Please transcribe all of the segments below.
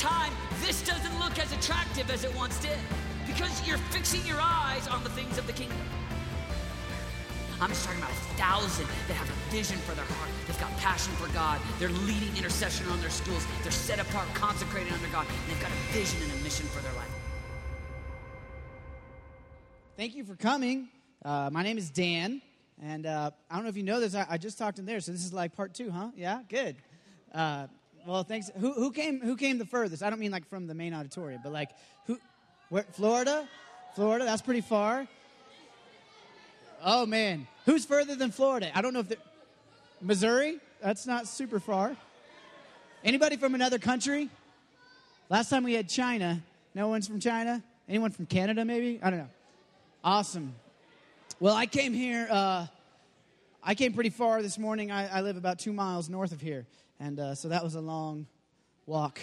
time, this doesn't look as attractive as it once did because you're fixing your eyes on the things of the kingdom. I'm just talking about a thousand that have a vision for their heart. They've got passion for God. They're leading intercession on their schools. They're set apart, consecrated under God. And they've got a vision and a mission for their life. Thank you for coming. Uh, my name is Dan, and uh, I don't know if you know this. I, I, just talked in there, so this is like part two, huh? Yeah, good. Uh, well, thanks. Who, who came? Who came the furthest? I don't mean like from the main auditorium, but like who? Where, Florida, Florida. That's pretty far. Oh man, who's further than Florida? I don't know if Missouri. That's not super far. Anybody from another country? Last time we had China. No one's from China. Anyone from Canada? Maybe I don't know. Awesome. Well, I came here. Uh, I came pretty far this morning. I, I, live about two miles north of here, and uh, so that was a long walk.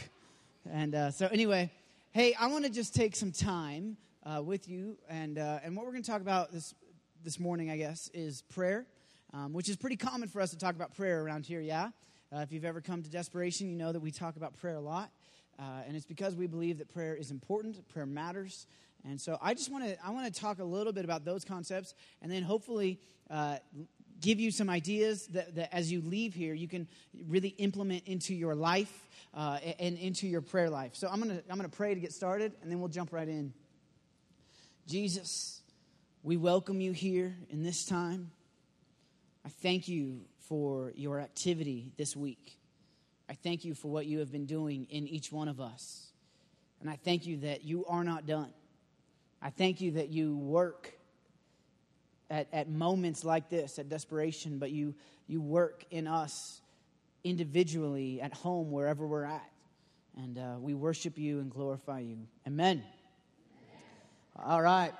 And uh, so, anyway, hey, I want to just take some time uh, with you, and uh, and what we're going to talk about this this morning, I guess, is prayer, um, which is pretty common for us to talk about prayer around here. Yeah, uh, if you've ever come to Desperation, you know that we talk about prayer a lot, and it's because we believe that prayer is important. Prayer matters. And so I just want to I want to talk a little bit about those concepts, and then hopefully uh, give you some ideas that, that, as you leave here you can really implement into your life uh, and into your prayer life. So I'm gonna I'm gonna pray to get started, and then we'll jump right in. Jesus, we welcome you here in this time. I thank you for your activity this week. I thank you for what you have been doing in each one of us. And I thank you that you are not done. I thank you that you work at, at moments like this, at desperation, but you, you work in us individually, at home, wherever we're at. And uh, we worship you and glorify you. Amen. Amen. All right.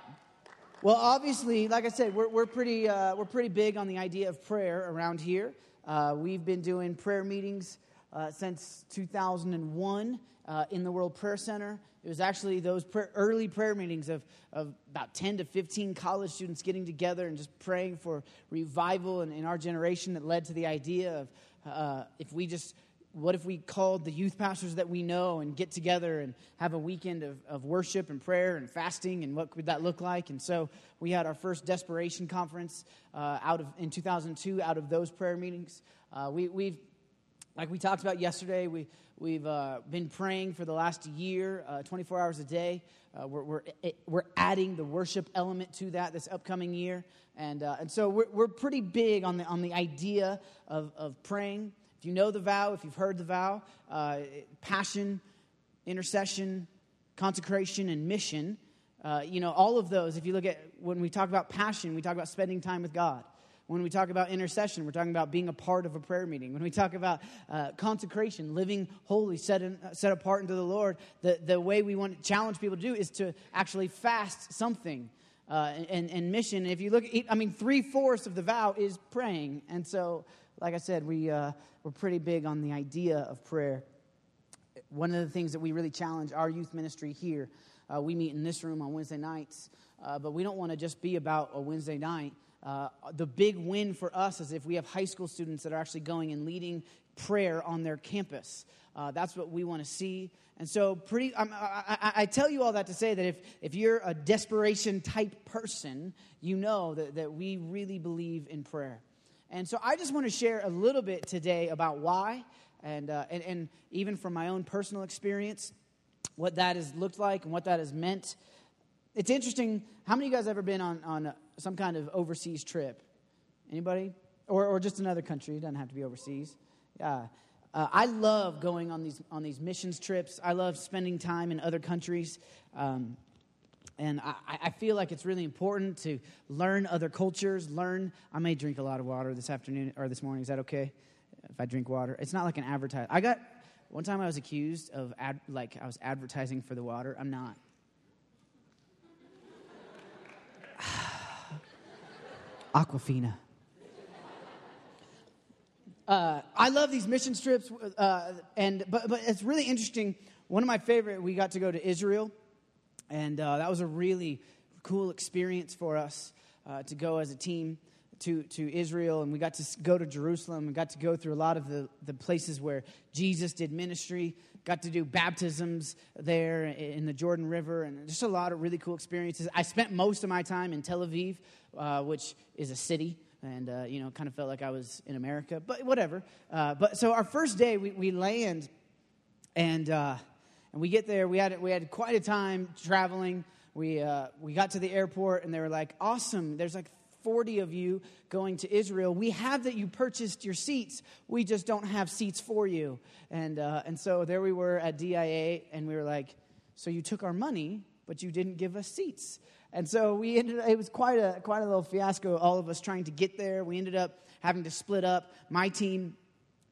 Well, obviously, like I said, we're, we're, pretty, uh, we're pretty big on the idea of prayer around here. Uh, we've been doing prayer meetings uh, since 2001 uh, in the World Prayer Center. It was actually those early prayer meetings of, of about 10 to 15 college students getting together and just praying for revival in, in our generation that led to the idea of uh, if we just what if we called the youth pastors that we know and get together and have a weekend of, of worship and prayer and fasting and what would that look like and so we had our first desperation conference uh, out of in 2002 out of those prayer meetings uh, we, we've like we talked about yesterday we, We've uh, been praying for the last year, uh, 24 hours a day. Uh, we're, we're, eh, we're adding the worship element to that this upcoming year. And, uh, and so we're, we're pretty big on the, on the idea of, of praying. If you know the vow, if you've heard the vow, uh, passion, intercession, consecration, and mission, uh, you know, all of those, if you look at when we talk about passion, we talk about spending time with God. When we talk about intercession, we're talking about being a part of a prayer meeting. When we talk about uh, consecration, living holy, set, in, set apart unto the Lord, the, the way we want to challenge people to do is to actually fast something. Uh, and, and mission, if you look I mean, three fourths of the vow is praying. And so, like I said, we, uh, we're pretty big on the idea of prayer. One of the things that we really challenge our youth ministry here, uh, we meet in this room on Wednesday nights, uh, but we don't want to just be about a Wednesday night. Uh, the big win for us is if we have high school students that are actually going and leading prayer on their campus. Uh, that's what we want to see. And so, pretty, I, I, I, tell you all that to say that if, if you're a desperation type person, you know that, that we really believe in prayer. And so, I just want to share a little bit today about why, and, uh, and, and even from my own personal experience, what that has looked like and what that has meant. It's interesting. How many of you guys ever been on, on some kind of overseas trip? Anybody? Or, or just another country. It doesn't have to be overseas. Uh, I love going on these, on these missions trips. I love spending time in other countries. Um, and I, I, feel like it's really important to learn other cultures, learn. I may drink a lot of water this afternoon or this morning. Is that okay if I drink water? It's not like an advertise. I got, one time I was accused of, ad, like, I was advertising for the water. I'm not. Aquafina. Uh, I love these mission trips, uh, and but but it's really interesting. One of my favorite, we got to go to Israel, and uh, that was a really cool experience for us uh, to go as a team to, to Israel and we got to go to Jerusalem and got to go through a lot of the, the places where Jesus did ministry. Got to do baptisms there in the Jordan River and just a lot of really cool experiences. I spent most of my time in Tel Aviv, uh, which is a city and uh, you know kind of felt like i was in america but whatever. Uh, but so our first day we, we land and uh, and we get there. We had we had quite a time traveling. We uh, we got to the airport and they were like awesome there's like 40 of you going to Israel. We have that you purchased your seats. We just don't have seats for you. And, uh, and so there we were at DIA, and we were like, So you took our money, but you didn't give us seats. And so we ended it was quite a, quite a little fiasco, all of us trying to get there. We ended up having to split up. My team,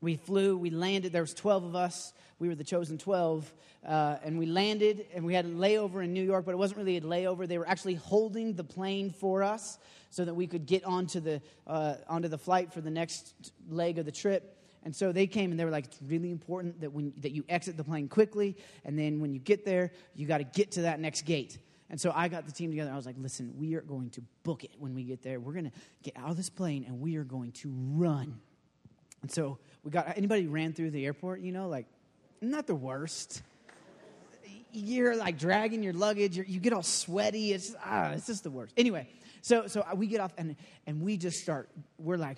we flew, we landed. There was 12 of us. We were the chosen 12. Uh, and we landed, and we had a layover in New York, but it wasn't really a layover. They were actually holding the plane for us so that we could get onto the, uh, onto the flight for the next leg of the trip. And so they came and they were like, it's really important that, when, that you exit the plane quickly. And then when you get there, you got to get to that next gate. And so I got the team together. I was like, listen, we are going to book it when we get there. We're going to get out of this plane and we are going to run. And so we got, anybody ran through the airport, you know, like, not the worst. You're like dragging your luggage, you get all sweaty. It's, ah, it's just the worst. Anyway, so, so we get off and, and we just start, we're like,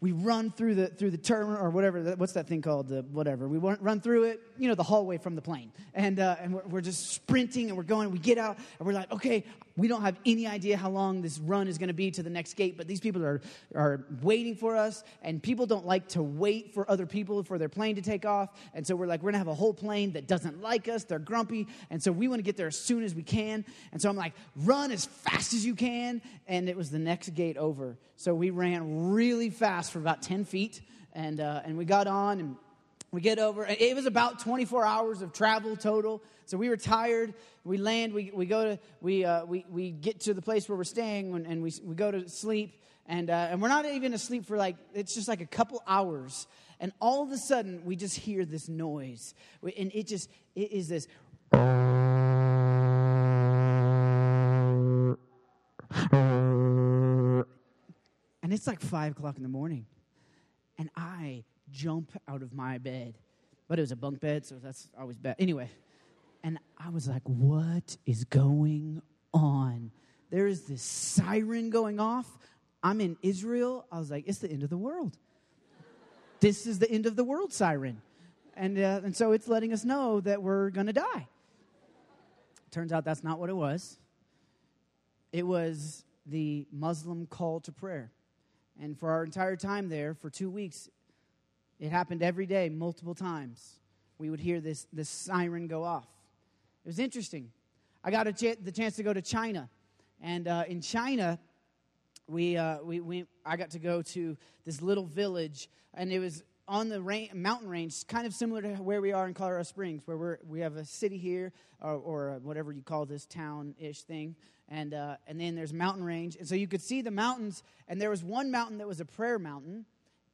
we run through the through the terminal or whatever what's that thing called whatever we run through it you know the hallway from the plane and uh, and we're, we're, just sprinting and we're going we get out and we're like okay we don't have any idea how long this run is going to be to the next gate but these people are are waiting for us and people don't like to wait for other people for their plane to take off and so we're like we're going to have a whole plane that doesn't like us they're grumpy and so we want to get there as soon as we can and so i'm like run as fast as you can and it was the next gate over. So we ran really fast for about 10 feet, and, uh, and we got on and we get over. It was about 24 hours of travel total. So we were tired. We land, we, we go to, we, uh, we, we get to the place where we're staying and, and we, we go to sleep. And, uh, and we're not even asleep for like, it's just like a couple hours. And all of a sudden, we just hear this noise. And it just, it is this. And it's like five o'clock in the morning. And I jump out of my bed. But it was a bunk bed, so that's always bad. Anyway, and I was like, what is going on? There is this siren going off. I'm in Israel. I was like, it's the end of the world. this is the end of the world siren. And, uh, and so it's letting us know that we're going to die. Turns out that's not what it was. It was the Muslim call to prayer. And for our entire time there, for two weeks, it happened every day, multiple times. We would hear this, this siren go off. It was interesting. I got ch- the chance to go to China. And uh, in China, we, uh, we, we, I got to go to this little village, and it was on the rain, mountain range, kind of similar to where we are in Colorado Springs, where we're, we have a city here, or, or whatever you call this town ish thing and uh, and then there's mountain range, and so you could see the mountains. And there was one mountain that was a prayer mountain,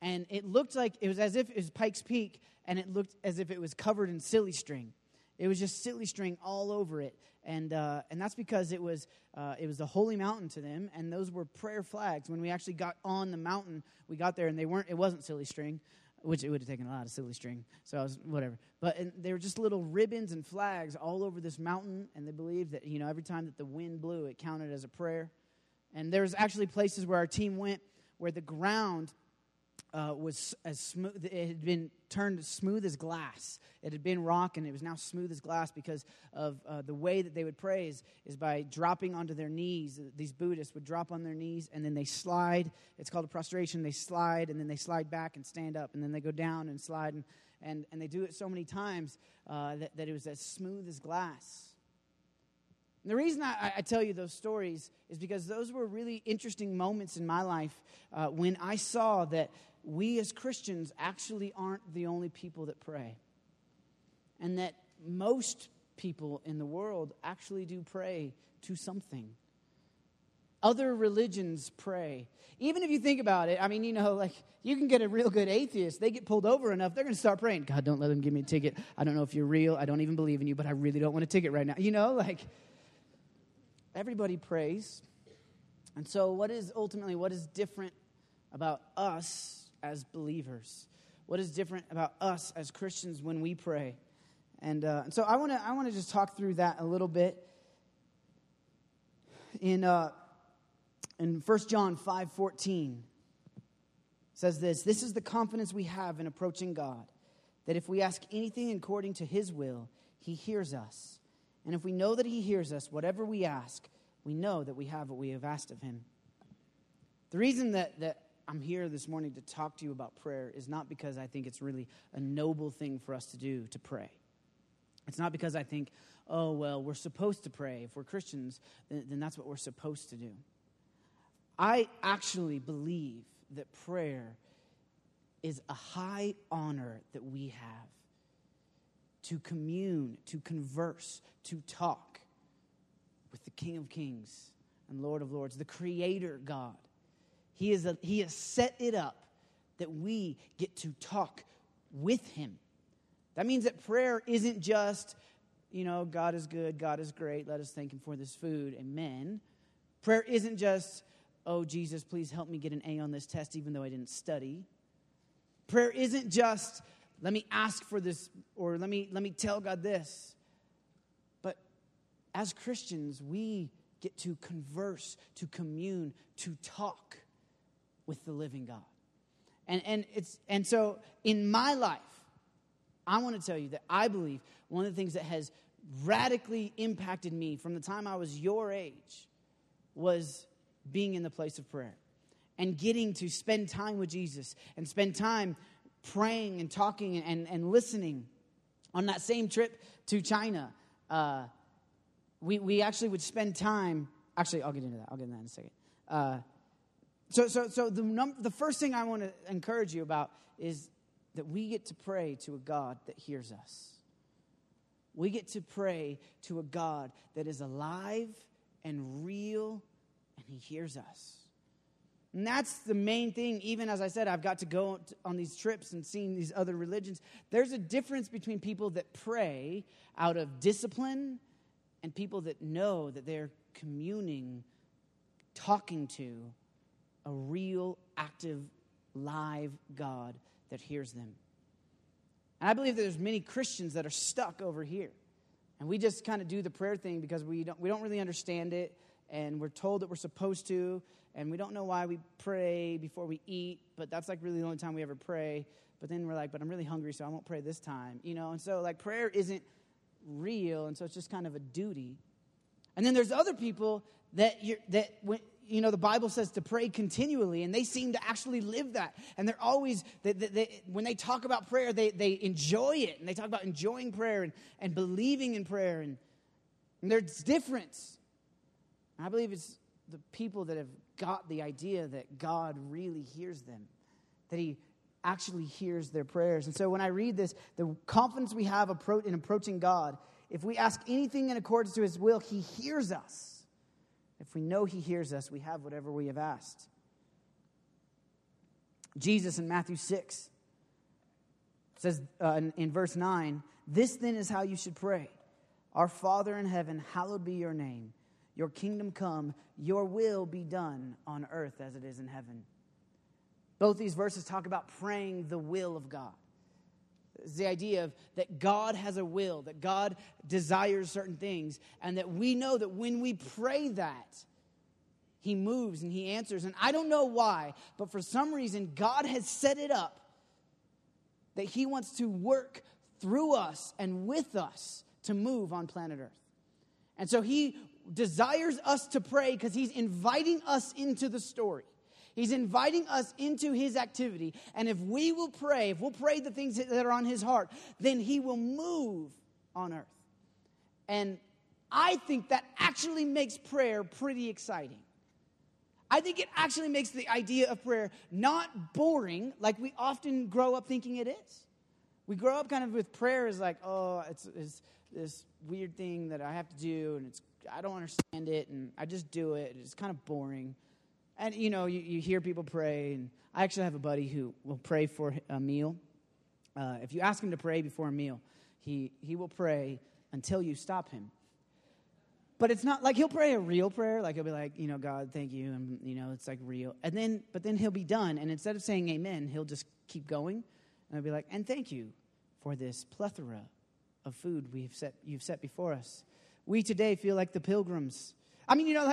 and it looked like it was as if it was Pikes Peak, and it looked as if it was covered in silly string. It was just silly string all over it, and uh, and that's because it was uh, it was a holy mountain to them, and those were prayer flags. When we actually got on the mountain, we got there, and they weren't. It wasn't silly string which it would have taken a lot of silly string. So I was whatever. But they were just little ribbons and flags all over this mountain, and they believed that you know every time that the wind blew, it counted as a prayer. And there was actually places where our team went where the ground uh, was as smooth. It had been turned smooth as glass. It had been rock, and it was now smooth as glass because of uh, the way that they would pray is, by dropping onto their knees. These Buddhists would drop on their knees, and then they slide. It's called a prostration. They slide, and then they slide back and stand up, and then they go down and slide, and and, and they do it so many times uh, that, that it was as smooth as glass. And the reason I, I, tell you those stories is because those were really interesting moments in my life uh, when I saw that we as Christians actually aren't the only people that pray. And that most people in the world actually do pray to something. Other religions pray. Even if you think about it, I mean, you know, like you can get a real good atheist. They get pulled over enough, they're going to start praying. God, don't let them give me a ticket. I don't know if you're real. I don't even believe in you, but I really don't want a ticket right now. You know, like everybody prays. And so, what is ultimately what is different about us as believers? What is different about us as Christians when we pray? And, uh, and so, I want to I want to just talk through that a little bit. In uh, in 1 John five fourteen, says this: This is the confidence we have in approaching God, that if we ask anything according to His will, He hears us. And if we know that He hears us, whatever we ask we know that we have what we have asked of him. The reason that, that I'm here this morning to talk to you about prayer is not because I think it's really a noble thing for us to do to pray. It's not because I think, oh, well, we're supposed to pray. If we're Christians, then, then that's what we're supposed to do. I actually believe that prayer is a high honor that we have to commune, to converse, to talk with the King of Kings and Lord of Lords, the Creator God. He, is a, he has set it up that we get to talk with Him. That means that prayer isn't just, you know, God is good, God is great, let us thank Him for this food, amen. Prayer isn't just, oh, Jesus, please help me get an A on this test even though I didn't study. Prayer isn't just, let me ask for this or let me, let me tell God this But as Christians, we get to converse, to commune, to talk with the living God. And, and, it's, and so in my life, I want to tell you that I believe one of the things that has radically impacted me from the time I was your age was being in the place of prayer and getting to spend time with Jesus and spend time praying and talking and, and listening. On that same trip to China, uh, we, we actually would spend time. Actually, I'll get into that. I'll get into that in a second. Uh, so, so, so the, num- the first thing I want to encourage you about is that we get to pray to a God that hears us. We get to pray to a God that is alive and real, and He hears us. And that's the main thing. Even as I said, I've got to go on these trips and seeing these other religions. There's a difference between people that pray out of discipline and people that know that they're communing, talking to a real, active, live God that hears them. And I believe that there's many Christians that are stuck over here. And we just kind of do the prayer thing because we don't, we don't really understand it. And we're told that we're supposed to. And we don't know why we pray before we eat. But that's like really the only time we ever pray. But then we're like, but I'm really hungry, so I won't pray this time. You know? And so, like, prayer isn't real, and so it's just kind of a duty. And then there's other people that you're, that when, you know the bible says to pray continually and they seem to actually live that and they're always they, they, they, when they talk about prayer they, they enjoy it and they talk about enjoying prayer and, and believing in prayer and, and there's difference i believe it's the people that have got the idea that god really hears them that he actually hears their prayers. And so when I read this, the confidence we have in approaching God, if we ask anything in accordance to his will, he hears us. If we know he hears us, we have whatever we have asked. Jesus in Matthew 6 says uh, in, in verse 9, This then is how you should pray Our Father in heaven, hallowed be your name. Your kingdom come, your will be done on earth as it is in heaven. Both these verses talk about praying the will of God. It's the idea of that God has a will, that God desires certain things, and that we know that when we pray that, He moves and He answers. And I don't know why, but for some reason, God has set it up that He wants to work through us and with us to move on planet Earth. And so He desires us to pray because He's inviting us into the story. He's inviting us into his activity. And if we will pray, if we'll pray the things that are on his heart, then he will move on earth. And I think that actually makes prayer pretty exciting. I think it actually makes the idea of prayer not boring like we often grow up thinking it is. We grow up kind of with prayer as like, oh, it's, it's this weird thing that I have to do, and it's I don't understand it, and I just do it. It's kind of boring. And you know, you, you hear people pray, and I actually have a buddy who will pray for a meal. Uh, if you ask him to pray before a meal, he, he will pray until you stop him. but it's not like he'll pray a real prayer. Like he'll be like, you know, God, thank you. And, you know, it's like real. And then, but then he'll be done. And instead of saying amen, he'll just keep going. And I'll be like, and thank you for this plethora of food we've set, you've set before us. We today feel like the pilgrims. I mean, you know,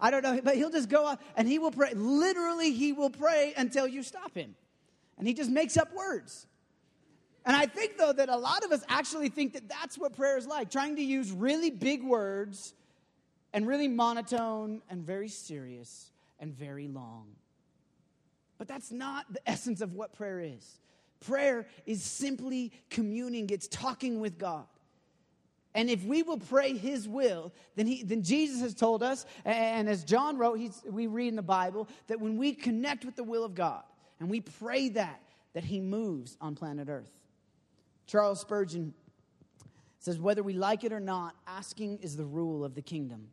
I don't know, but he'll just go up and he will pray. Literally, he will pray until you stop him. And he just makes up words. And I think, though, that a lot of us actually think that that's what prayer is like trying to use really big words and really monotone and very serious and very long. But that's not the essence of what prayer is. Prayer is simply communing, it's talking with God. And if we will pray His will, then, he, then Jesus has told us, and as John wrote, we read in the Bible, that when we connect with the will of God and we pray that, that He moves on planet Earth. Charles Spurgeon says, Whether we like it or not, asking is the rule of the kingdom.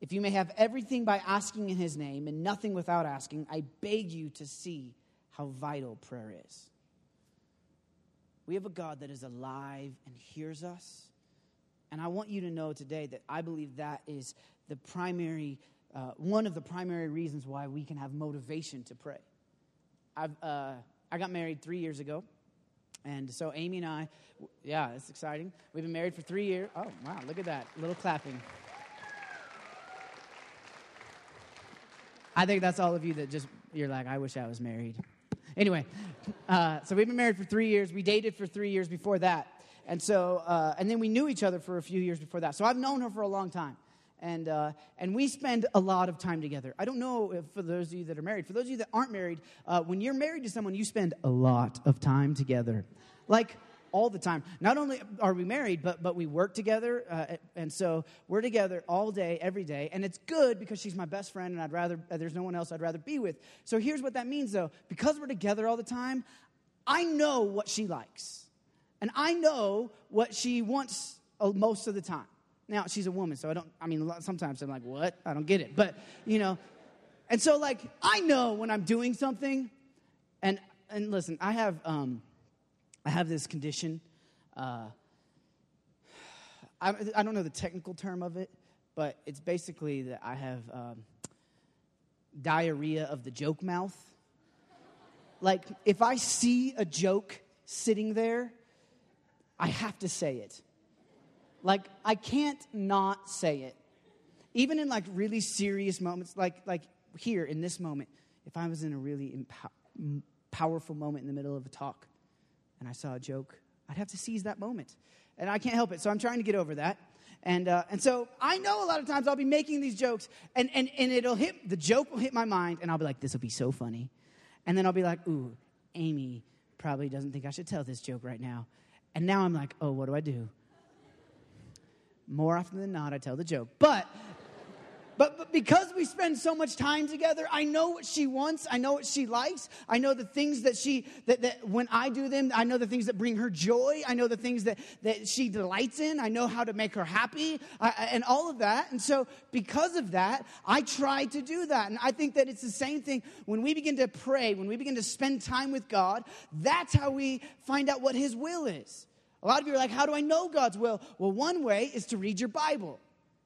If you may have everything by asking in his name and nothing without asking, I beg you to see how vital prayer is. We have a God that is alive and hears us. And I want you to know today that I believe that is the primary, uh, one of the primary reasons why we can have motivation to pray. I've, uh, I got married three years ago. And so Amy and I, yeah, it's exciting. We've been married for three years. Oh, wow, look at that. A little clapping. I think that's all of you that just, you're like, I wish I was married. Anyway, uh, so we've been married for three years. We dated for three years before that. And so, uh, and then we knew each other for a few years before that. So I've known her for a long time. And, uh, and we spend a lot of time together. I don't know if for those of you that are married, for those of you that aren't married, uh, when you're married to someone, you spend a lot of time together. Like, all the time. Not only are we married, but, but we work together. Uh, and so we're together all day, every day. And it's good because she's my best friend and I'd rather, uh, there's no one else I'd rather be with. So here's what that means though. Because we're together all the time, I know what she likes. And I know what she wants uh, most of the time. Now, she's a woman, so I don't, I mean, sometimes I'm like, what? I don't get it. But, you know, and so like, I know when I'm doing something. And, and listen, I have, um, I have this condition. Uh, I, I, don't know the technical term of it, but it's basically that I have um, diarrhea of the joke mouth. Like, if I see a joke sitting there, I have to say it. Like, I can't not say it. Even in like really serious moments, like, like here in this moment, if I was in a really powerful moment in the middle of a talk, and I saw a joke, I'd have to seize that moment. And I can't help it. So I'm trying to get over that. And, uh, and so I know a lot of times I'll be making these jokes, and, and, and it'll hit, the joke will hit my mind, and I'll be like, this will be so funny. And then I'll be like, ooh, Amy probably doesn't think I should tell this joke right now. And now I'm like, oh, what do I do? More often than not, I tell the joke. But but, but because we spend so much time together, I know what she wants. I know what she likes. I know the things that she, that, that when I do them, I know the things that bring her joy. I know the things that, that she delights in. I know how to make her happy I, and all of that. And so because of that, I try to do that. And I think that it's the same thing when we begin to pray, when we begin to spend time with God, that's how we find out what his will is. A lot of you are like, how do I know God's will? Well, one way is to read your Bible.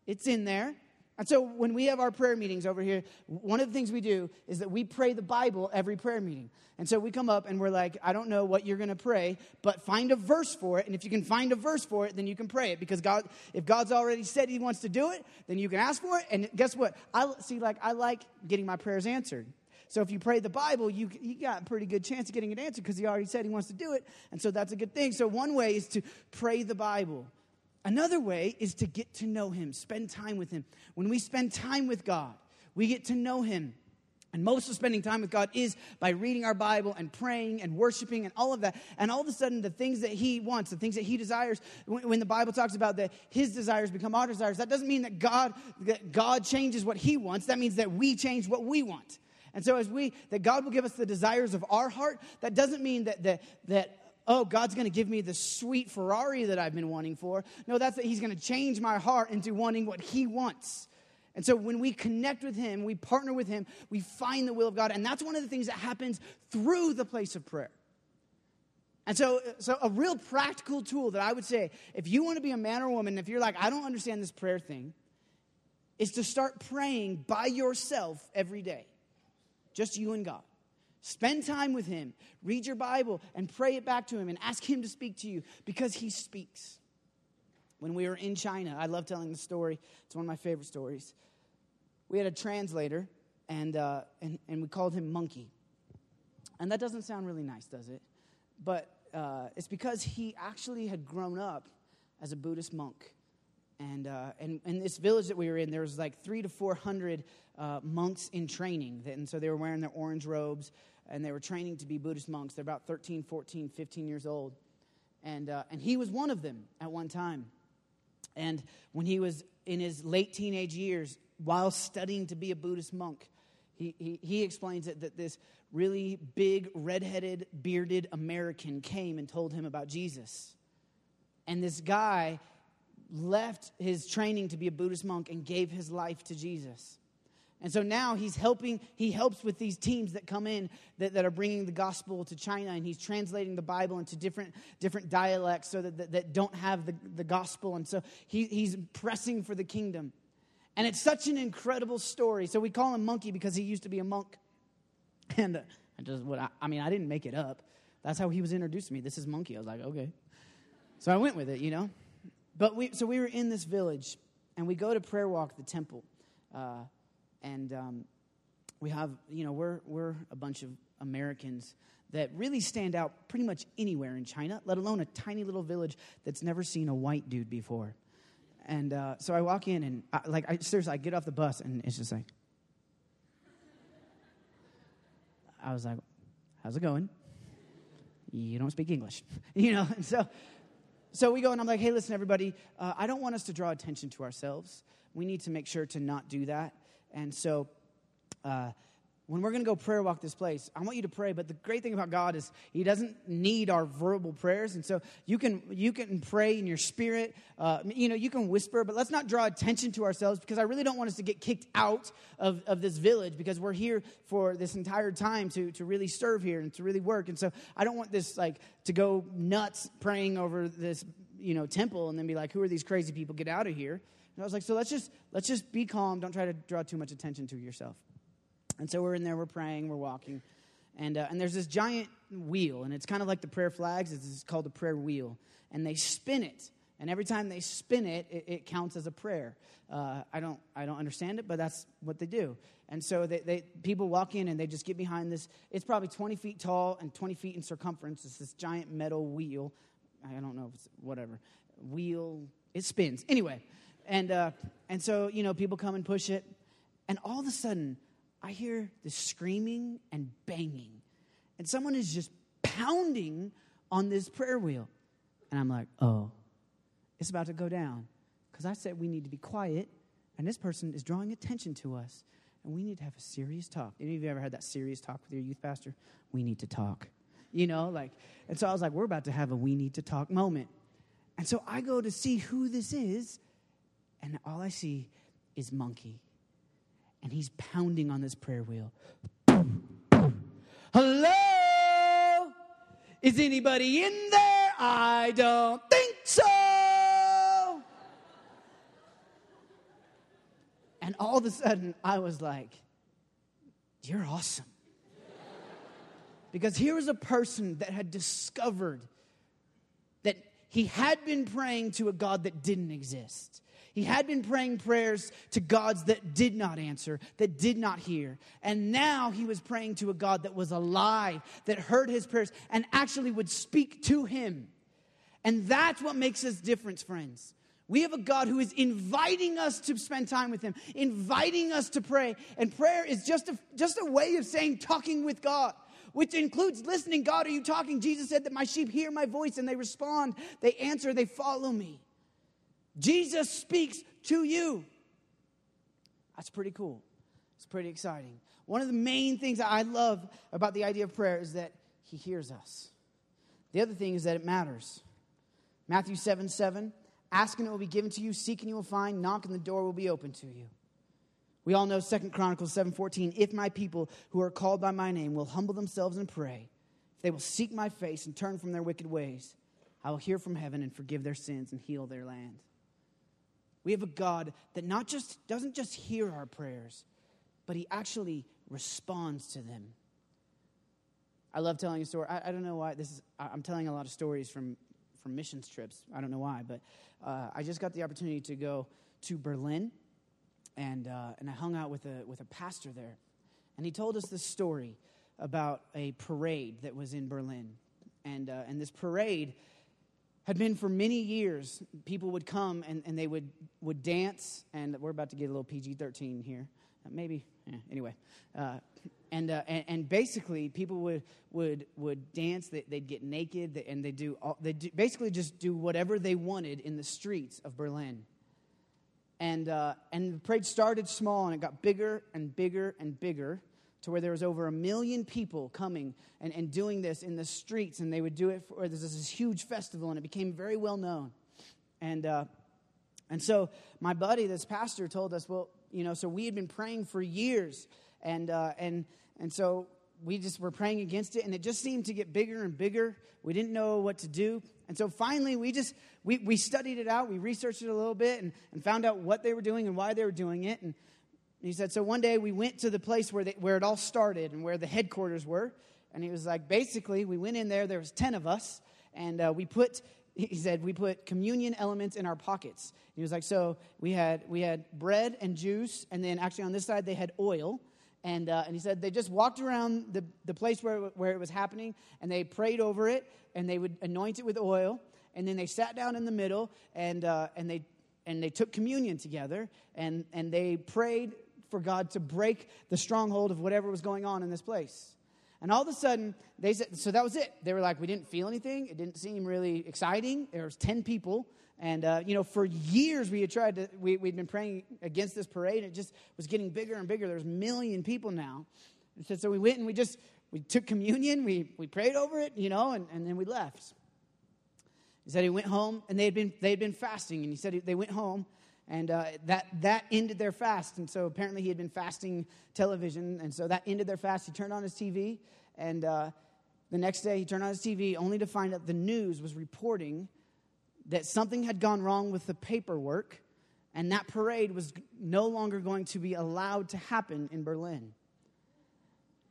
It's in there. And so when we have our prayer meetings over here, one of the things we do is that we pray the Bible every prayer meeting. And so we come up and we're like, I don't know what you're going to pray, but find a verse for it. And if you can find a verse for it, then you can pray it because God, if God's already said he wants to do it, then you can ask for it. And guess what? I see, like, I like getting my prayers answered. So if you pray the Bible, you, you got a pretty good chance of getting it answered because he already said he wants to do it. And so that's a good thing. So one way is to pray the Bible. Another way is to get to know Him, spend time with Him. When we spend time with God, we get to know Him. And most of spending time with God is by reading our Bible and praying and worshiping and all of that. And all of a sudden, the things that He wants, the things that He desires, when, the Bible talks about that His desires become our desires, that doesn't mean that God, that God changes what He wants. That means that we change what we want. And so, as we, that God will give us the desires of our heart, that doesn't mean that, that, that oh, God's going to give me the sweet Ferrari that I've been wanting for. No, that's that He's going to change my heart into wanting what He wants. And so when we connect with Him, we partner with Him, we find the will of God. And that's one of the things that happens through the place of prayer. And so, so a real practical tool that I would say, if you want to be a man or woman, if you're like, I don't understand this prayer thing, is to start praying by yourself every day, just you and God. Spend time with Him, read your Bible, and pray it back to Him and ask Him to speak to you because He speaks. When we were in China, I love telling the story, it's one of my favorite stories. We had a translator, and, uh, and, and we called him Monkey. And that doesn't sound really nice, does it? But uh, it's because he actually had grown up as a Buddhist monk. And, uh, and in this village that we were in, there was like three to 400 uh, monks in training. And so they were wearing their orange robes and they were training to be Buddhist monks. They're about 13, 14, 15 years old. And, uh, and he was one of them at one time. And when he was in his late teenage years, while studying to be a Buddhist monk, he, he, he explains it that this really big, redheaded, bearded American came and told him about Jesus. And this guy left his training to be a Buddhist monk and gave his life to Jesus. And so now he's helping, he helps with these teams that come in that, that are bringing the gospel to China, and he's translating the Bible into different, different dialects so that, that, that don't have the, the gospel. And so he, he's pressing for the kingdom. And it's such an incredible story. So we call him Monkey because he used to be a monk. And uh, I just, what I, I mean, I didn't make it up. That's how he was introduced to me. This is Monkey. I was like, okay. So I went with it, you know. But we, so we were in this village, and we go to prayer walk the temple. Uh, and um, we have, you know, we're, we're a bunch of Americans that really stand out pretty much anywhere in China, let alone a tiny little village that's never seen a white dude before. And uh, so I walk in, and I, like, I, seriously, I get off the bus, and it's just like, I was like, how's it going? You don't speak English, you know? And so, so we go, and I'm like, hey, listen, everybody, uh, I don't want us to draw attention to ourselves. We need to make sure to not do that. And so, uh, when we're going to go prayer walk this place, I want you to pray. But the great thing about God is He doesn't need our verbal prayers, and so you can you can pray in your spirit. Uh, you know, you can whisper, but let's not draw attention to ourselves because I really don't want us to get kicked out of, of this village because we're here for this entire time to to really serve here and to really work. And so I don't want this like to go nuts praying over this you know temple and then be like, who are these crazy people? Get out of here. And I was like, so let's just let's just be calm. Don't try to draw too much attention to yourself. And so we're in there, we're praying, we're walking, and uh, and there's this giant wheel, and it's kind of like the prayer flags. It's called the prayer wheel, and they spin it. And every time they spin it, it, it counts as a prayer. Uh, I don't, I don't understand it, but that's what they do. And so they, they, people walk in and they just get behind this. It's probably 20 feet tall and 20 feet in circumference. It's this giant metal wheel. I don't know if it's whatever wheel. It spins anyway. And, uh, and so, you know, people come and push it. And all of a sudden, I hear the screaming and banging. And someone is just pounding on this prayer wheel. And I'm like, oh, it's about to go down. Because I said we need to be quiet. And this person is drawing attention to us. And we need to have a serious talk. Any of you ever had that serious talk with your youth pastor? We need to talk. You know, like, and so I was like, we're about to have a we need to talk moment. And so I go to see who this is and all I see is monkey. And he's pounding on this prayer wheel. Hello? Is anybody in there? I don't think so. And all of a sudden, I was like, You're awesome. Because here was a person that had discovered that he had been praying to a God that didn't exist. He had been praying prayers to gods that did not answer, that did not hear. And now he was praying to a God that was alive, that heard his prayers, and actually would speak to him. And that's what makes us different, friends. We have a God who is inviting us to spend time with him, inviting us to pray. And prayer is just a, just a way of saying talking with God which includes listening. God, are you talking? Jesus said that my sheep hear my voice and they respond, they answer, they follow me. Jesus speaks to you. That's pretty cool. It's pretty exciting. One of the main things that I love about the idea of prayer is that he hears us. The other thing is that it matters. Matthew 7 7, ask and it will be given to you, seek and you will find, knock and the door will be open to you. We all know Second Chronicles 7:14, if my people who are called by my name will humble themselves and pray, if they will seek my face and turn from their wicked ways, I will hear from heaven and forgive their sins and heal their land. We have a God that not just doesn't just hear our prayers, but he actually responds to them. I love telling a story. I, I don't know why this is. I'm telling a lot of stories from from missions trips. I don't know why, but uh, I just got the opportunity to go to Berlin, and uh, and I hung out with a with a pastor there, and he told us this story about a parade that was in Berlin, and uh, and this parade had been for many years. People would come and, and they would would dance, and we're about to get a little PG thirteen here, uh, maybe. Yeah, anyway, uh, and, uh, and, and basically people would would would dance. They, would get naked, and they do they basically just do whatever they wanted in the streets of Berlin. And uh, and the parade started small, and it got bigger and bigger and bigger, to where there was over a million people coming and, and doing this in the streets, and they would do it for there's this huge festival, and it became very well known. And uh, and so my buddy, this pastor, told us, well, you know, so we had been praying for years and, uh, and, and so we just were praying against it, and it just seemed to get bigger and bigger. We didn't know what to do. And so finally, we just, we, we studied it out. We researched it a little bit and, and found out what they were doing and why they were doing it. And he said, so one day we went to the place where, they, where it all started and where the headquarters were. And he was like, basically, we went in there. There was 10 of us. And uh, we put he said we put communion elements in our pockets he was like so we had we had bread and juice and then actually on this side they had oil and, uh, and he said they just walked around the, the place where, where it was happening and they prayed over it and they would anoint it with oil. And then they sat down in the middle and, uh, and, they, and they took communion together and, and they prayed for God to break the stronghold of whatever was going on in this place. And all of a sudden, they said, so that was it. They were like, we didn't feel anything. It didn't seem really exciting. There was 10 people. And, uh, you know, for years we had tried to, we, we'd been praying against this parade. And it just was getting bigger and bigger. There's a million people now. And so, so we went and we just, we took communion, we, we prayed over it, you know, and, and then we left. He said he went home and they had been, they had been fasting. And he said they went home and uh, that, that ended their fast. And so apparently he had been fasting television. And so that ended their fast. He turned on his TV and uh, the next day he turned on his TV only to find out the news was reporting that something had gone wrong with the paperwork, and that parade was no longer going to be allowed to happen in Berlin.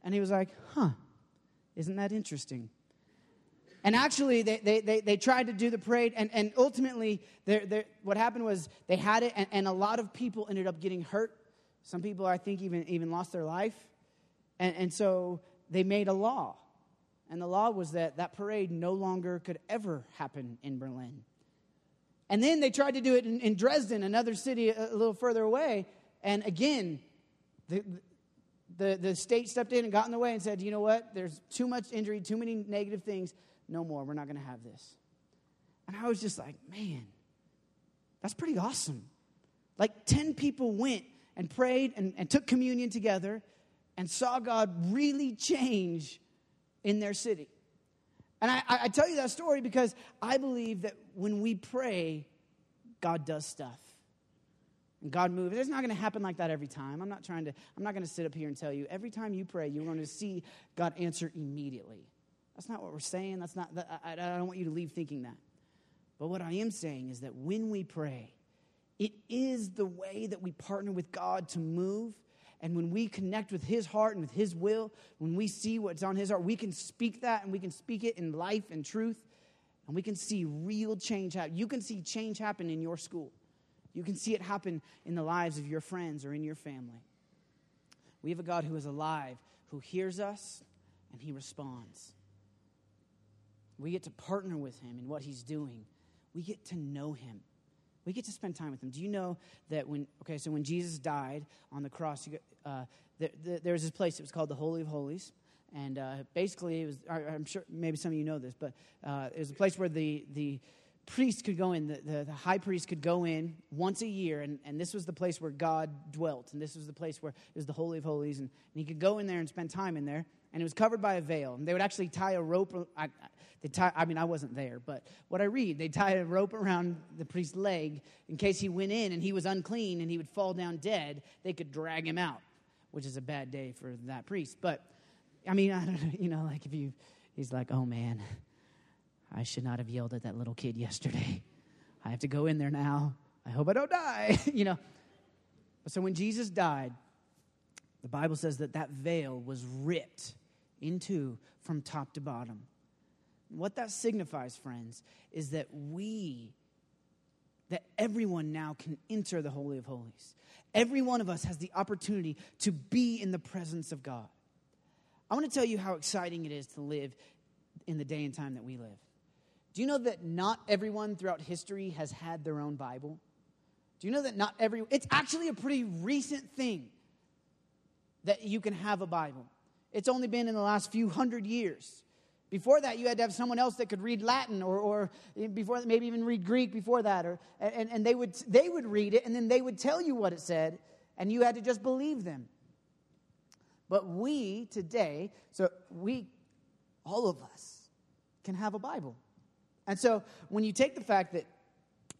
And he was like, huh, isn't that interesting? And actually, they, they, they, they, tried to do the parade, and, and ultimately, they're, they're, what happened was they had it, and, and a lot of people ended up getting hurt. Some people, I think, even, even lost their life. And, and so they made a law. And the law was that that parade no longer could ever happen in Berlin. And then they tried to do it in, in Dresden, another city a, a, little further away. And again, the, the, the state stepped in and got in the way and said, you know what? There's too much injury, too many negative things. No more. We're not going to have this. And I was just like, man, that's pretty awesome. Like 10 people went and prayed and, and took communion together and saw God really change in their city. And I, I tell you that story because I believe that when we pray, God does stuff. And God moves. It's not going to happen like that every time. I'm not trying to, I'm not going to sit up here and tell you every time you pray, you're going to see God answer immediately. That's not what we're saying. That's not, I, I don't want you to leave thinking that. But what I am saying is that when we pray, it is the way that we partner with God to move and when we connect with His heart and with His will, when we see what's on His heart, we can speak that and we can speak it in life and truth. And we can see real change happen. You can see change happen in your school. You can see it happen in the lives of your friends or in your family. We have a God who is alive, who hears us, and He responds. We get to partner with Him in what He's doing. We get to know Him. We get to spend time with him. Do you know that when, okay, so when Jesus died on the cross, uh, there, there, was this place, it was called the Holy of Holies. And uh, basically, it was, I'm sure maybe some of you know this, but uh, it was a place where the, the priest could go in, the, the, the, high priest could go in once a year, and, and this was the place where God dwelt. And this was the place where it was the Holy of Holies. And, and he could go in there and spend time in there and it was covered by a veil. And they would actually tie a rope. I, they tie, I mean, I wasn't there, but what I read, they tied a rope around the priest's leg in case he went in and he was unclean and he would fall down dead. They could drag him out, which is a bad day for that priest. But I mean, I don't know, you know, like if you, he's like, oh man, I should not have yelled at that little kid yesterday. I have to go in there now. I hope I don't die, you know. So when Jesus died, the Bible says that that veil was ripped into from top to bottom. What that signifies, friends, is that we, that everyone now can enter the Holy of Holies. Every one of us has the opportunity to be in the presence of God. I want to tell you how exciting it is to live in the day and time that we live. Do you know that not everyone throughout history has had their own Bible? Do you know that not every it's actually a pretty recent thing that you can have a Bible. It's only been in the last few hundred years. Before that, you had to have someone else that could read Latin or, or before maybe even read Greek before that. Or, and, and they, would, they would read it and then they would tell you what it said, and you had to just believe them. But we today, so we, all of us, can have a Bible. And so when you take the fact that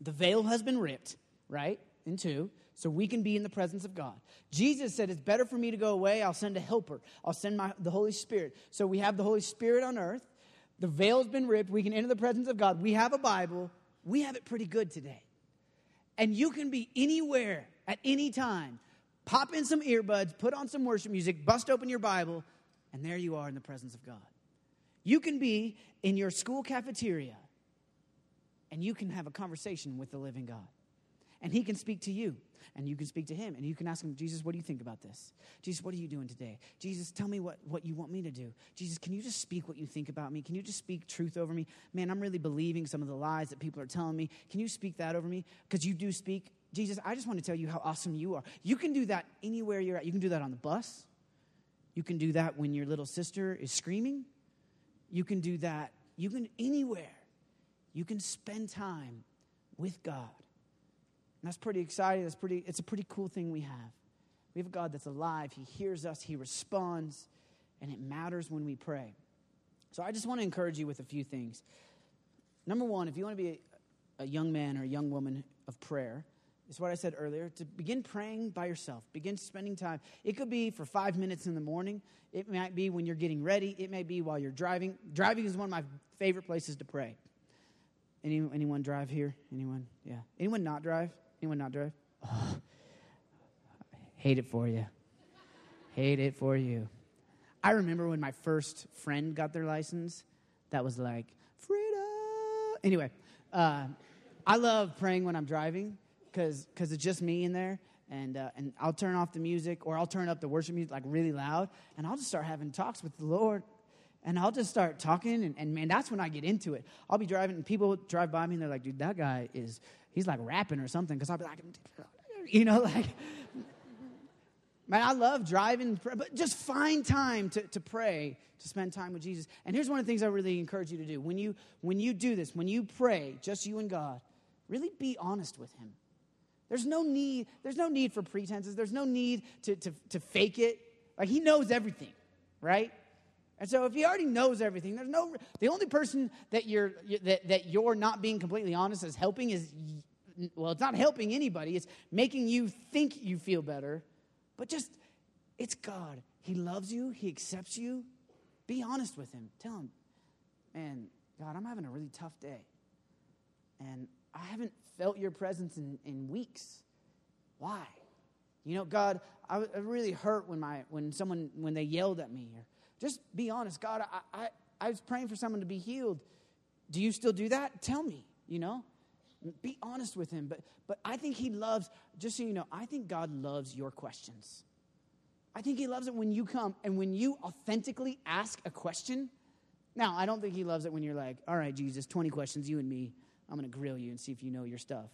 the veil has been ripped, right, in two, so we can be in the presence of God. Jesus said, It's better for me to go away. I'll send a helper, I'll send my, the Holy Spirit. So we have the Holy Spirit on earth. The veil's been ripped. We can enter the presence of God. We have a Bible. We have it pretty good today. And you can be anywhere at any time. Pop in some earbuds, put on some worship music, bust open your Bible, and there you are in the presence of God. You can be in your school cafeteria and you can have a conversation with the living God. And He can speak to you and you can speak to him and you can ask him jesus what do you think about this? Jesus what are you doing today? Jesus tell me what, what you want me to do. Jesus can you just speak what you think about me? Can you just speak truth over me? Man i'm really believing some of the lies that people are telling me. Can you speak that over me? Because you do speak. Jesus i just want to tell you how awesome you are. You can do that anywhere you're at. You can do that on the bus. You can do that when your little sister is screaming. You can do that. You can anywhere. You can spend time with god that's pretty exciting. That's pretty, it's a pretty cool thing we have. We have a God that's alive. He hears us, He responds, and it matters when we pray. So I just want to encourage you with a few things. Number one, if you want to be a, a young man or a young woman of prayer, it's what I said earlier to begin praying by yourself, begin spending time. It could be for five minutes in the morning, it might be when you're getting ready, it may be while you're driving. Driving is one of my favorite places to pray. Any, anyone drive here? Anyone? Yeah. Anyone not drive? Anyone not drive? Oh, hate it for you. hate it for you. I remember when my first friend got their license, that was like, freedom. Anyway, uh, I love praying when I'm driving because it's just me in there. And, uh, and I'll turn off the music or I'll turn up the worship music like really loud and I'll just start having talks with the Lord and I'll just start talking, and, and, man, that's when I get into it. I'll be driving, and people drive by me, and they're like, dude, that guy is he's like rapping or something because I'll be like, you know, like, man, I love driving, but just find time to, to pray, to spend time with Jesus. And here's one of the things I really encourage you to do. When you, when you do this, when you pray, just you and God, really be honest with Him. There's no need, there's no need for pretenses. There's no need to, to, to fake it. Like, He knows everything, right? And so if he already knows everything, there's no the only person that you're that, that you're not being completely honest is helping is well, it's not helping anybody. It's making you think you feel better. But just it's God. He loves you, he accepts you. Be honest with him. Tell him, man, God, I'm having a really tough day. And I haven't felt your presence in, in weeks. Why? You know, God, I, I really hurt when my when someone when they yelled at me or just be honest. God, I, I, I was praying for someone to be healed. Do you still do that? Tell me, you know? Be honest with him. But, but I think he loves, just so you know, I think God loves your questions. I think he loves it when you come and when you authentically ask a question. Now, I don't think he loves it when you're like, all right, Jesus, 20 questions, you and me. I'm going to grill you and see if you know your stuff.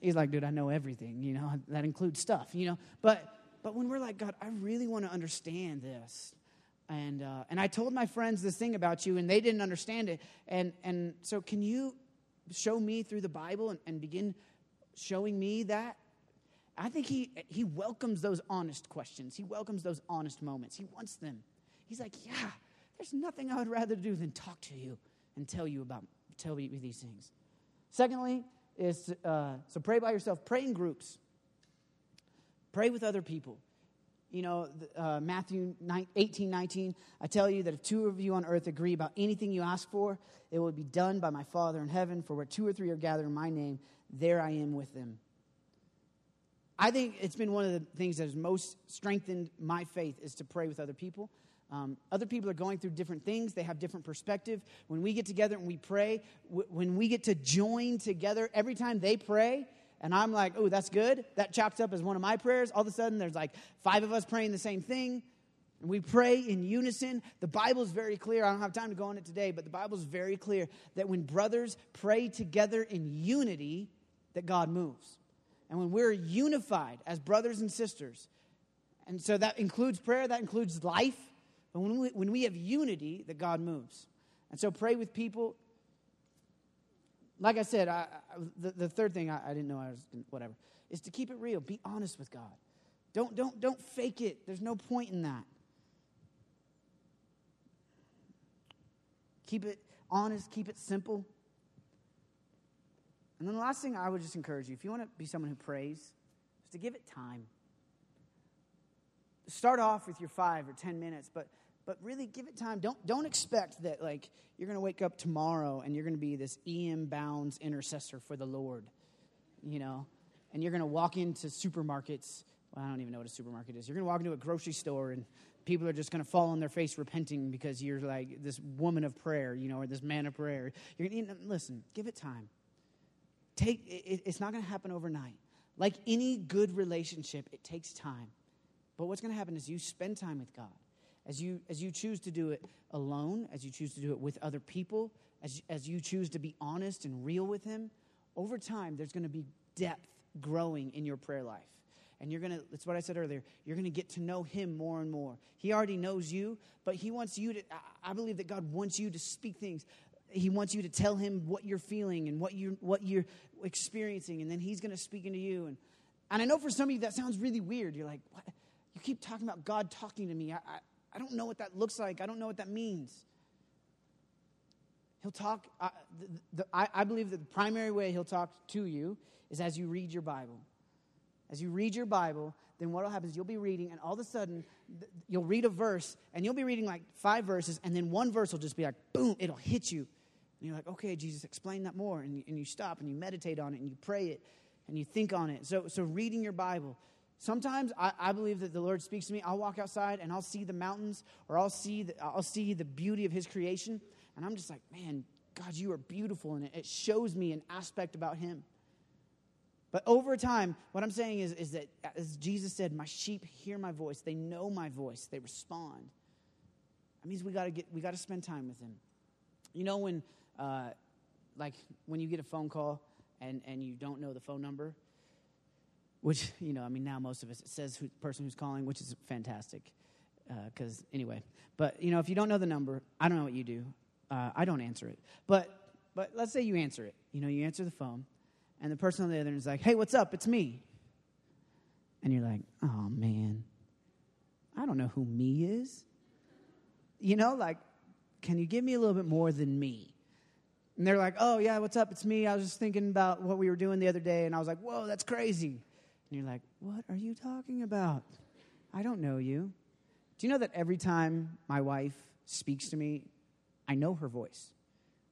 He's like, dude, I know everything, you know, that includes stuff, you know. But but when we're like, God, I really want to understand this. And, uh, and I told my friends this thing about you, and they didn't understand it. And, and so, can you show me through the Bible and, and begin showing me that? I think he, he welcomes those honest questions. He welcomes those honest moments. He wants them. He's like, yeah, there's nothing I would rather do than talk to you and tell you about tell you these things. Secondly, is uh, so pray by yourself. Pray in groups. Pray with other people. You know, uh, Matthew 18, 19, I tell you that if two of you on earth agree about anything you ask for, it will be done by my Father in heaven. For where two or three are gathered in my name, there I am with them. I think it's been one of the things that has most strengthened my faith is to pray with other people. Um, other people are going through different things. They have different perspective. When we get together and we pray, w- when we get to join together, every time they pray, and I'm like, oh, that's good. That chalks up as one of my prayers. All of a sudden, there's like five of us praying the same thing. And we pray in unison. The Bible is very clear. I don't have time to go on it today, but the Bible is very clear that when brothers pray together in unity, that God moves. And when we're unified as brothers and sisters, and so that includes prayer, that includes life. But when we, when we have unity, that God moves. And so pray with people like I said, I, I, the, the third thing I, I didn't know I was whatever is to keep it real. Be honest with God. Don't don't don't fake it. There's no point in that. Keep it honest. Keep it simple. And then the last thing I would just encourage you, if you want to be someone who prays, is to give it time. Start off with your five or ten minutes, but but really give it time. Don't, don't expect that, like, you're going to wake up tomorrow and you're going to be this E.M. Bounds intercessor for the Lord, you know? And you're going to walk into supermarkets. Well, I don't even know what a supermarket is. You're going to walk into a grocery store and people are just going to fall on their face repenting because you're like this woman of prayer, you know, or this man of prayer. You're going to listen, give it time. Take, it, it's not going to happen overnight. Like any good relationship, it takes time. But what's going to happen is you spend time with God as you, as you choose to do it alone, as you choose to do it with other people, as, as you choose to be honest and real with Him, over time, there's going to be depth growing in your prayer life. And you're going to, that's what I said earlier, you're going to get to know Him more and more. He already knows you, but He wants you to, I believe that God wants you to speak things. He wants you to tell Him what you're feeling and what you're, what you're experiencing, and then He's going to speak into you. And, and I know for some of you that sounds really weird. You're like, what? You keep talking about God talking to me. I, I I don't know what that looks like. I don't know what that means. He'll talk, uh, the, the, I, I believe that the primary way he'll talk to you is as you read your Bible. As you read your Bible, then what will happen is you'll be reading, and all of a sudden, you'll read a verse, and you'll be reading like five verses, and then one verse will just be like, boom, it'll hit you. And you're like, okay, Jesus, explain that more. And and you stop and you meditate on it and you pray it and you think on it. So, so reading your Bible, Sometimes I, I, believe that the Lord speaks to me. I'll walk outside and I'll see the mountains or I'll see the, I'll see the beauty of His creation. And I'm just like, man, God, you are beautiful. And it, it shows me an aspect about Him. But over time, what I'm saying is, is that, as Jesus said, my sheep hear my voice. They know my voice. They respond. That means we got to get we got to spend time with Him. You know when, uh, like when you get a phone call and, and you don't know the phone number which you know i mean now most of us it says who, person who's calling which is fantastic because uh, anyway. But you know if you don't know the number i don't know what you do. Uh, i don't answer it. But but let's say you answer it. You know you answer the phone and the person on the other end is like hey what's up? It's me. And you're like oh man. I don't know who me is. You know like can you give me a little bit more than me? And they're like oh yeah what's up? It's me. I was just thinking about what we were doing the other day. And i was like whoa that's crazy and you're like, what are you talking about? I don't know you. Do you know that every time my wife speaks to me, I know her voice?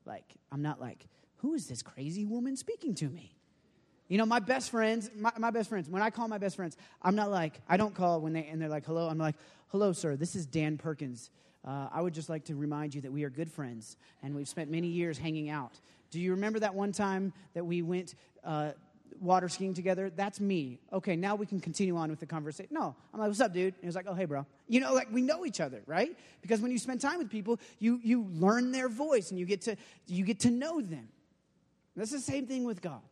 Like, I'm not like, who is this crazy woman speaking to me? You know, my best friends, my, my, best friends, when I call my best friends, I'm not like, I don't call when they, and they're like, hello. I'm like, hello, sir, this is Dan Perkins. Uh, I would just like to remind you that we are good friends and we've spent many years hanging out. Do you remember that one time that we went uh, water skiing together. That's me. Okay, now we can continue on with the conversation. No, I'm like, what's up, dude? And he was like, oh, hey, bro. You know, like we know each other, right? Because when you spend time with people, you you learn their voice and you get to you get to know them. That's the same thing with God.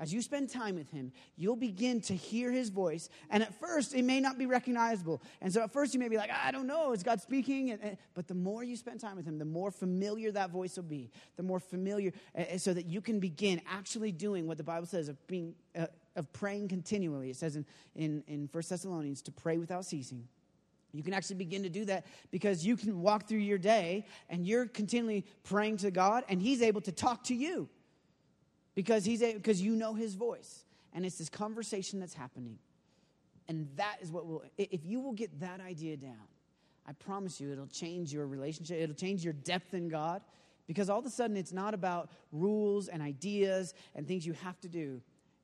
As you spend time with him, you'll begin to hear his voice. And at first, it may not be recognizable. And so at first, you may be like, I don't know, is God speaking? But the more you spend time with him, the more familiar that voice will be. The more familiar, uh, so that you can begin actually doing what the Bible says of being, uh, of praying continually. It says in, in, in 1 Thessalonians to pray without ceasing. You can actually begin to do that because you can walk through your day and you're continually praying to God, and He's able to talk to you because he's a, because you know his voice and it's this conversation that's happening And that is what will, if you will get that idea down, I promise you it'll change your relationship, it'll change your depth in God. Because all of a sudden, it's not about rules and ideas and things you have to do.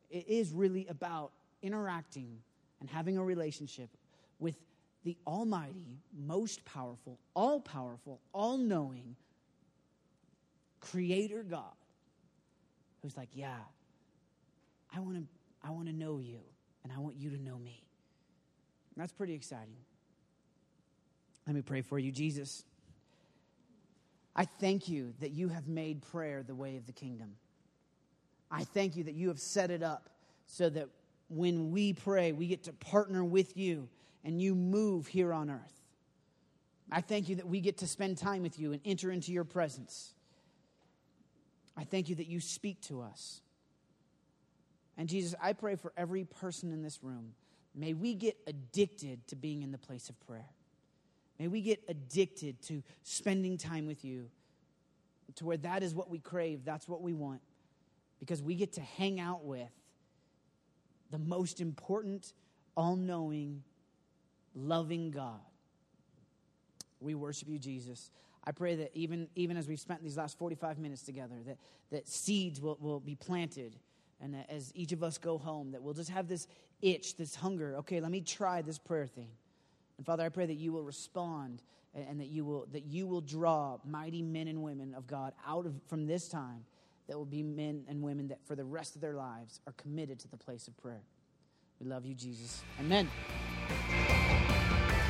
It is really about interacting and having a relationship with the Almighty, most powerful, all powerful, all knowing Creator God, who's like, Yeah, I want to I want to know you, and I want you to know me. And that's pretty exciting. Let me pray for you, Jesus. I thank you that you have made prayer the way of the kingdom. I thank you that you have set it up so that when we pray, we get to partner with you and you move here on earth. I thank you that we get to spend time with you and enter into your presence. I thank you that you speak to us. And Jesus, I pray for every person in this room. May we get addicted to being in the place of prayer. May we get addicted to spending time with you, to where that is what we crave, that's what we want, because we get to hang out with the most important, all knowing, loving God. We worship you, Jesus. I pray that even, even as we've spent these last 45 minutes together, that, that seeds will, will be planted. And that as each of us go home, that we'll just have this itch, this hunger. Okay, let me try this prayer thing. And Father, I pray that you will respond and, and that you will that you will draw mighty men and women of God out of from this time that will be men and women that for the rest of their lives are committed to the place of prayer. We love you, Jesus. Amen.